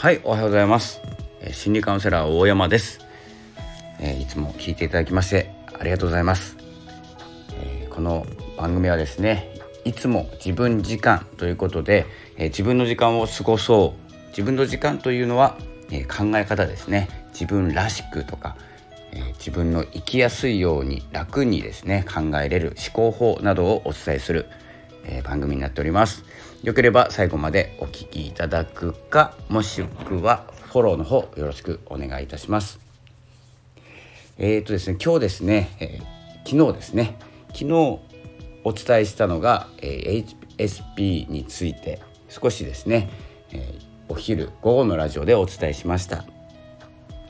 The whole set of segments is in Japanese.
はいおはようございます。え心理カウンセラー大山です、えー、いつも聞いていただきましてありがとうございます、えー、この番組はですねいつも自分時間ということで、えー、自分の時間を過ごそう。自分の時間というのは、え考え方ですね。自分らしくとか、え自分の生きやすいように楽にですね考えれる思考法などをお伝えする、え番組になっておりますよければ最後までお聴きいただくかもしくはフォローの方よろしくお願いいたします。えっ、ー、とですね今日ですね、えー、昨日ですね昨日お伝えしたのが、えー、HSP について少しですね、えお昼午後のラジオでお伝えしました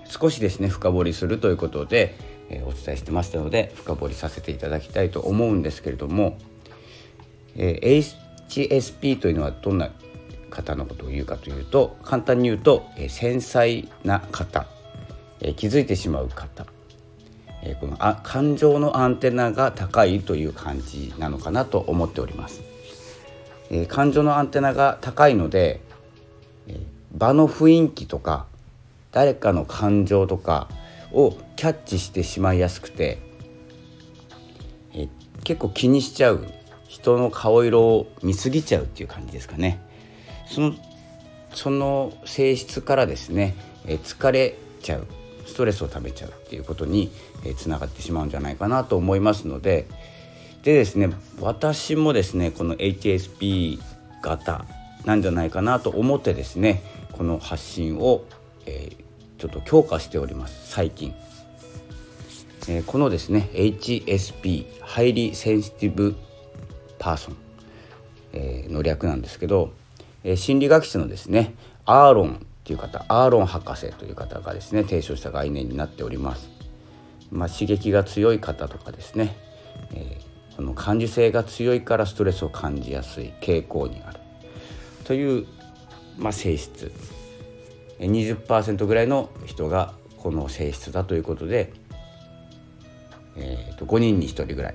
少しですね深掘りするということで、えお伝えしてましたので深掘りさせていただきたいと思うんですけれども、え HSP というのはどんな方のことを言うかというと簡単に言うと、え繊細な方、え気づいてしまう方、えこのあ感情のアンテナが高いという感じなのかなと思っております。え感情のアンテナが高いので、え場の雰囲気とか誰かの感情とかをキャッチしてしまいやすくて、え結構気にしちゃう人の顔色を見過ぎちゃうっていう感じですかねそのその性質からですね、え疲れちゃうストレスをためちゃうっていうことにつながってしまうんじゃないかなと思いますのででですね私もですねこの HSP 型なんじゃないかなと思ってですねこの発信を、え、ちょっと強化しております最近。え、このですね HSP Highly Sensitive Person、えー、の略なんですけど、えー、心理学者のですねアーロンっていう方アーロン博士という方がですね提唱した概念になっております。まあ、刺激が強い方とかですね、えー、この感受性が強いからストレスを感じやすい傾向にある。という、まあ、性質。20%ぐらいの人がこの性質だということで、えー、と5人に1人ぐらい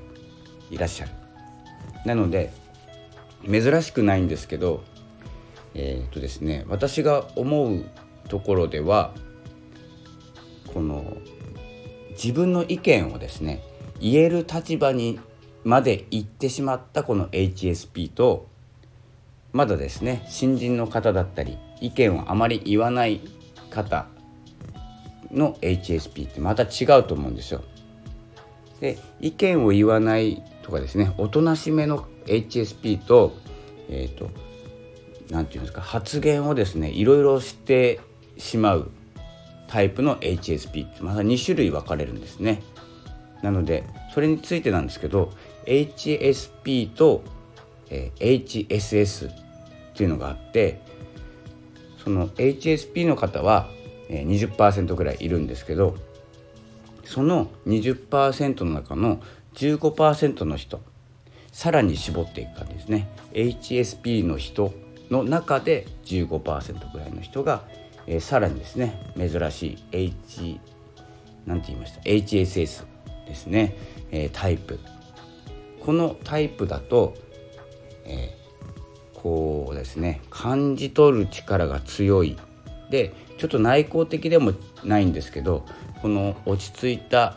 いらっしゃる。なので珍しくないんですけどえっ、とですね私が思うところではこの自分の意見をですね言える立場にまで行ってしまったこの HSP とまだですね新人の方だったり意見をあまり言わない方の HSP ってまた違うと思うんですよ。で意見を言わないとかですねおとなしめの HSP と,、えーと、なんていうんですか発言をですねいろいろしてしまうタイプの HSP ってまた2種類分かれるんですね。なのでそれについてなんですけど HSP と、えー、HSS っていうのがあってその HSP の方は、えー、20%ぐらいいるんですけどその20%の中の15%の人。さらに絞っていく感じですね。HSP の人の中で15%ぐらいの人が、えー、さらにですね珍しい H なんて言いました？HSS ですね、えー、タイプ。このタイプだと、えー、こうですね感じ取る力が強い。でちょっと内向的でもないんですけどこの落ち着いた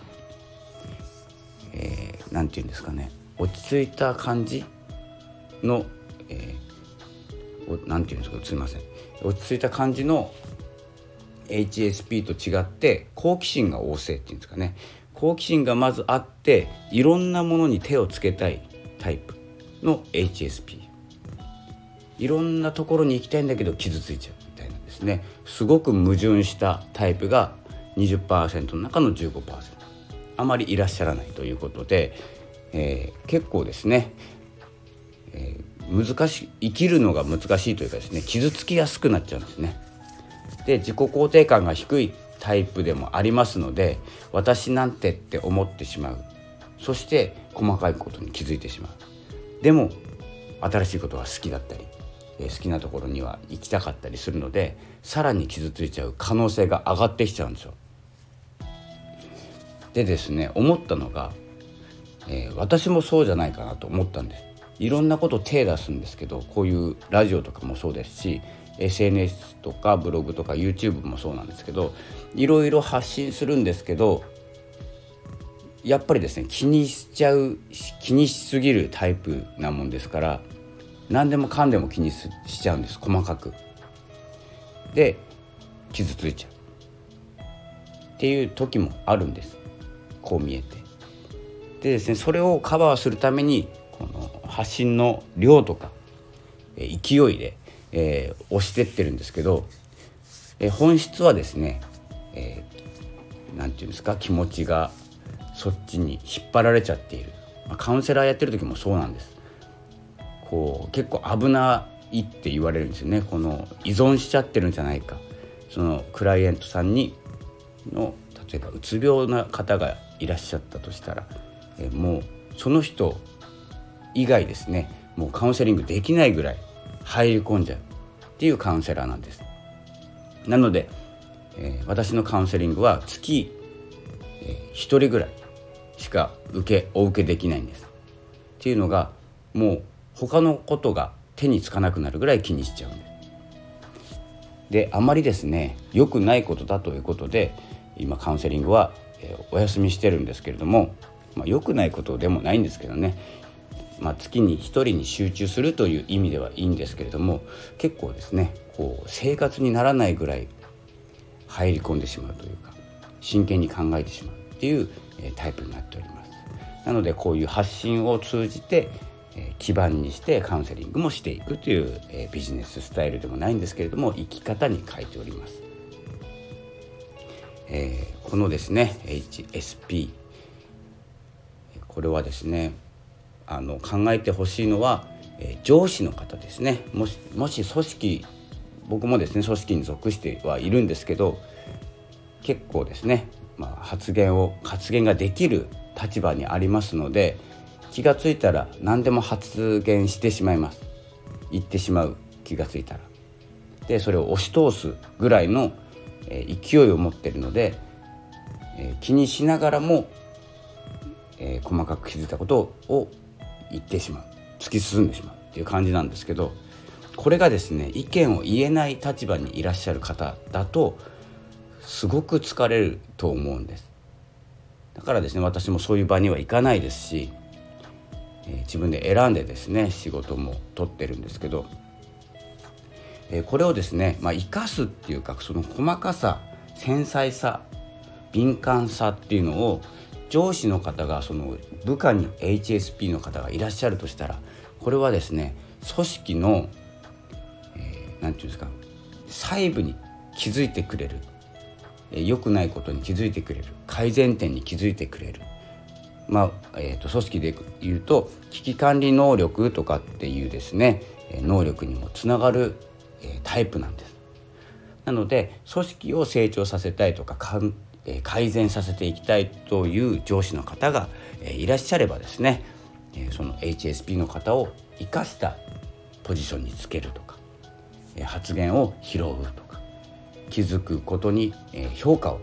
えー、て言うんですかね。落ち着いた感じの、えー、て言うんですか？すみません。落ち着いた感じの HSP と違って好奇心が旺盛っていうんですかね。好奇心がまずあっていろんなものに手をつけたいタイプの HSP いろんなところに行きたいんだけど傷ついちゃうみたいなですね。すごく矛盾したタイプが20%の中の15%あまりいらっしゃらないということで、えー、結構ですね、えー、難しい生きるのが難しいというかですね傷つきやすくなっちゃうんですね。で自己肯定感が低いタイプでもありますので私なんてって思ってしまうそして細かいことに気づいてしまうでも新しいことは好きだったり好きなところには行きたかったりするのでさらに傷ついちゃう可能性が上がってきちゃうんですよ。でですね思ったのが、えー、私もそうじゃないかなと思ったんです。いろんなこと手出すんですけどこういうラジオとかもそうですし SNS とかブログとか YouTube もそうなんですけどいろいろ発信するんですけどやっぱりですね気にしちゃう気にしすぎるタイプなもんですから何でもかんでも気にしちゃうんです細かく。で傷ついちゃう。っていう時もあるんです。こう見えて。でですねそれをカバーするためにこの発信の量とか勢いで、えー、押してってるんですけど、えー、本質はですね何、えー、て言うんですか気持ちがそっちに引っ張られちゃっている、まあ、カウンセラーやってる時もそうなんです。こう結構危ないって言われるんですよね。この依存しちゃってるんじゃないか。そのクライアントさんにの例えばうつ病な方がいらっしゃったとしたら、えもうその人以外ですねもうカウンセリングできないぐらい入り込んじゃうっていうカウンセラーなんです。なので、え、私のカウンセリングは月、え、1人ぐらいしか受けお受けできないんです。っていうのがもう他のことが手につかなくなるぐらい気にしちゃうんです。であまりですね良くないことだということで今カウンセリングは、え、お休みしてるんですけれども、まあ、良くないことでもないんですけどね。まあ、月に1人に集中するという意味ではいいんですけれども結構ですねこう生活にならないぐらい入り込んでしまうというか真剣に考えてしまうっていうタイプになっております。なのでこういう発信を通じて基盤にしてカウンセリングもしていくというビジネススタイルでもないんですけれども生き方に書いております、えー、このですね HSP これはですねあの考えてほしいのは、えー、上司の方ですね。もしもし組織僕もですね組織に属してはいるんですけど結構ですね、まあ、発言を発言ができる立場にありますので気が付いたら何でも発言してしまいます。言ってしまう気が付いたら。でそれを押し通すぐらいの、え、勢いを持ってるので、え、気にしながらも、え、細かく気づいたことを行ってしまう。突き進んでしまうっていう感じなんですけどこれがですね意見を言えない立場にいらっしゃる方だとすごく疲れると思うんです。だからですね私もそういう場には行かないですし、え、自分で選んでですね仕事も取ってるんですけど、え、これをですね、まあ、生かすっていうかその細かさ繊細さ敏感さっていうのを上司の方がその部下に HSP の方がいらっしゃるとしたらこれはですね組織の何、えー、て言うんですか細部に気づいてくれる良、えー、くないことに気づいてくれる改善点に気づいてくれるまあ、えーと、組織で言うと危機管理能力とかっていうですね能力にもつながる、えー、タイプなんです。なので組織を成長させたいとかえ改善させていきたいという上司の方が、えいらっしゃればですね、えその HSP の方を生かしたポジションにつけるとか、え発言を拾うとか気づくことに、え評価を、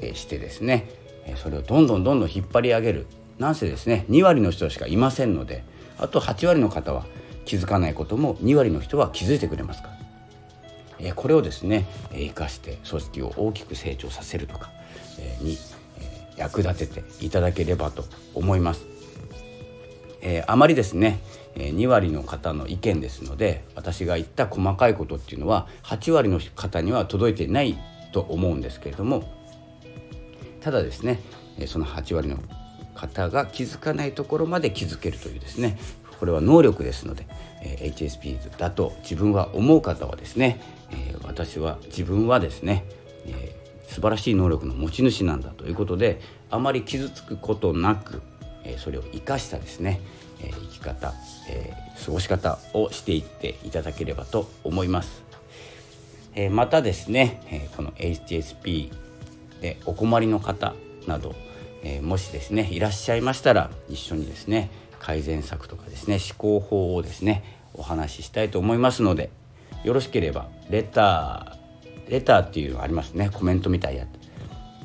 えしてですね、えそれをどんどんどんどん引っ張り上げるなんせですね2割の人しかいませんのであと8割の方は気づかないことも2割の人は気づいてくれますから。えこれをですね生かして組織を大きく成長させるとかに役立てていただければと思います。え、あまりですね2割の方の意見ですので私が言った細かいことっていうのは8割の方には届いてないと思うんですけれどもただですねその8割の方が気づかないところまで気づけるというですねこれは能力ですので HSP だと自分は思う方はですねえ私は自分はですねえ素晴らしい能力の持ち主なんだということであまり傷つくことなく、えそれを生かしたですね、え生き方、え過ごし方をしていっていただければと思います。えまたですね、えこの HSP でお困りの方など、えもしですねいらっしゃいましたら一緒にですね改善策とかですね思考法をですねお話ししたいと思いますのでよろしければレターレターっていうのありますね。コメントみたいや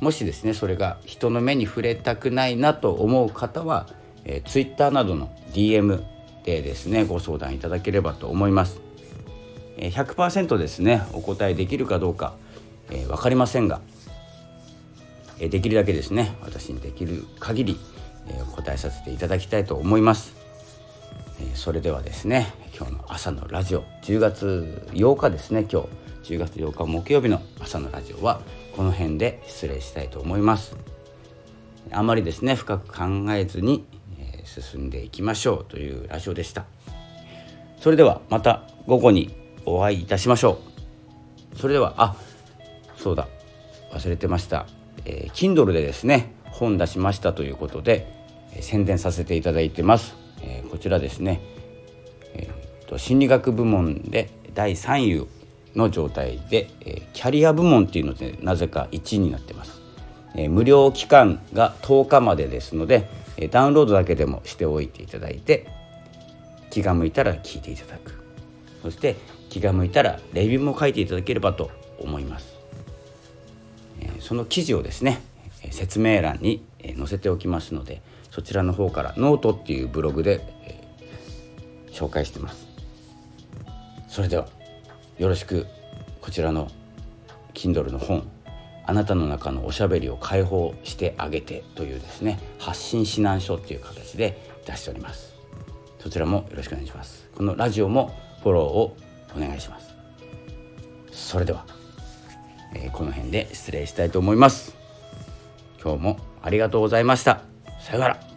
もしですねそれが人の目に触れたくないなと思う方は、えー、Twitter などの DM でですねご相談いただければと思います、100%ですねお答えできるかどうか、えー、分かりませんが、えー、できるだけですね私にできる限り、えー、答えさせていただきたいと思います、それではですね今日の朝のラジオ10月8日ですね今日。10月8日木曜日の朝のラジオはこの辺で失礼したいと思います。あまりですね深く考えずに、え、進んでいきましょうというラジオでした。それではまた午後にお会いいたしましょう。それではあそうだ忘れてました、えー、Kindle でですね本出しましたということで、宣伝させていただいてます、えー、こちらですね、えーと、心理学部門で第3位の状態で、えー、キャリア部門っていうのでなぜか1位になってます、えー、無料期間が10日までですので、えー、ダウンロードだけでもしておいていただいて気が向いたら聞いていただく。そして気が向いたらレビューも書いていただければと思います、えその記事をですね説明欄に載せておきますのでそちらの方からノートっていうブログで、え紹介してます。それではよろしくこちらの Kindle の本あなたの中のおしゃべりを解放してあげてというですね発信指南書っていう形で出しております。そちらもよろしくお願いします。このラジオもフォローをお願いします。それでは、えー、この辺で失礼したいと思います。今日もありがとうございました。さよなら。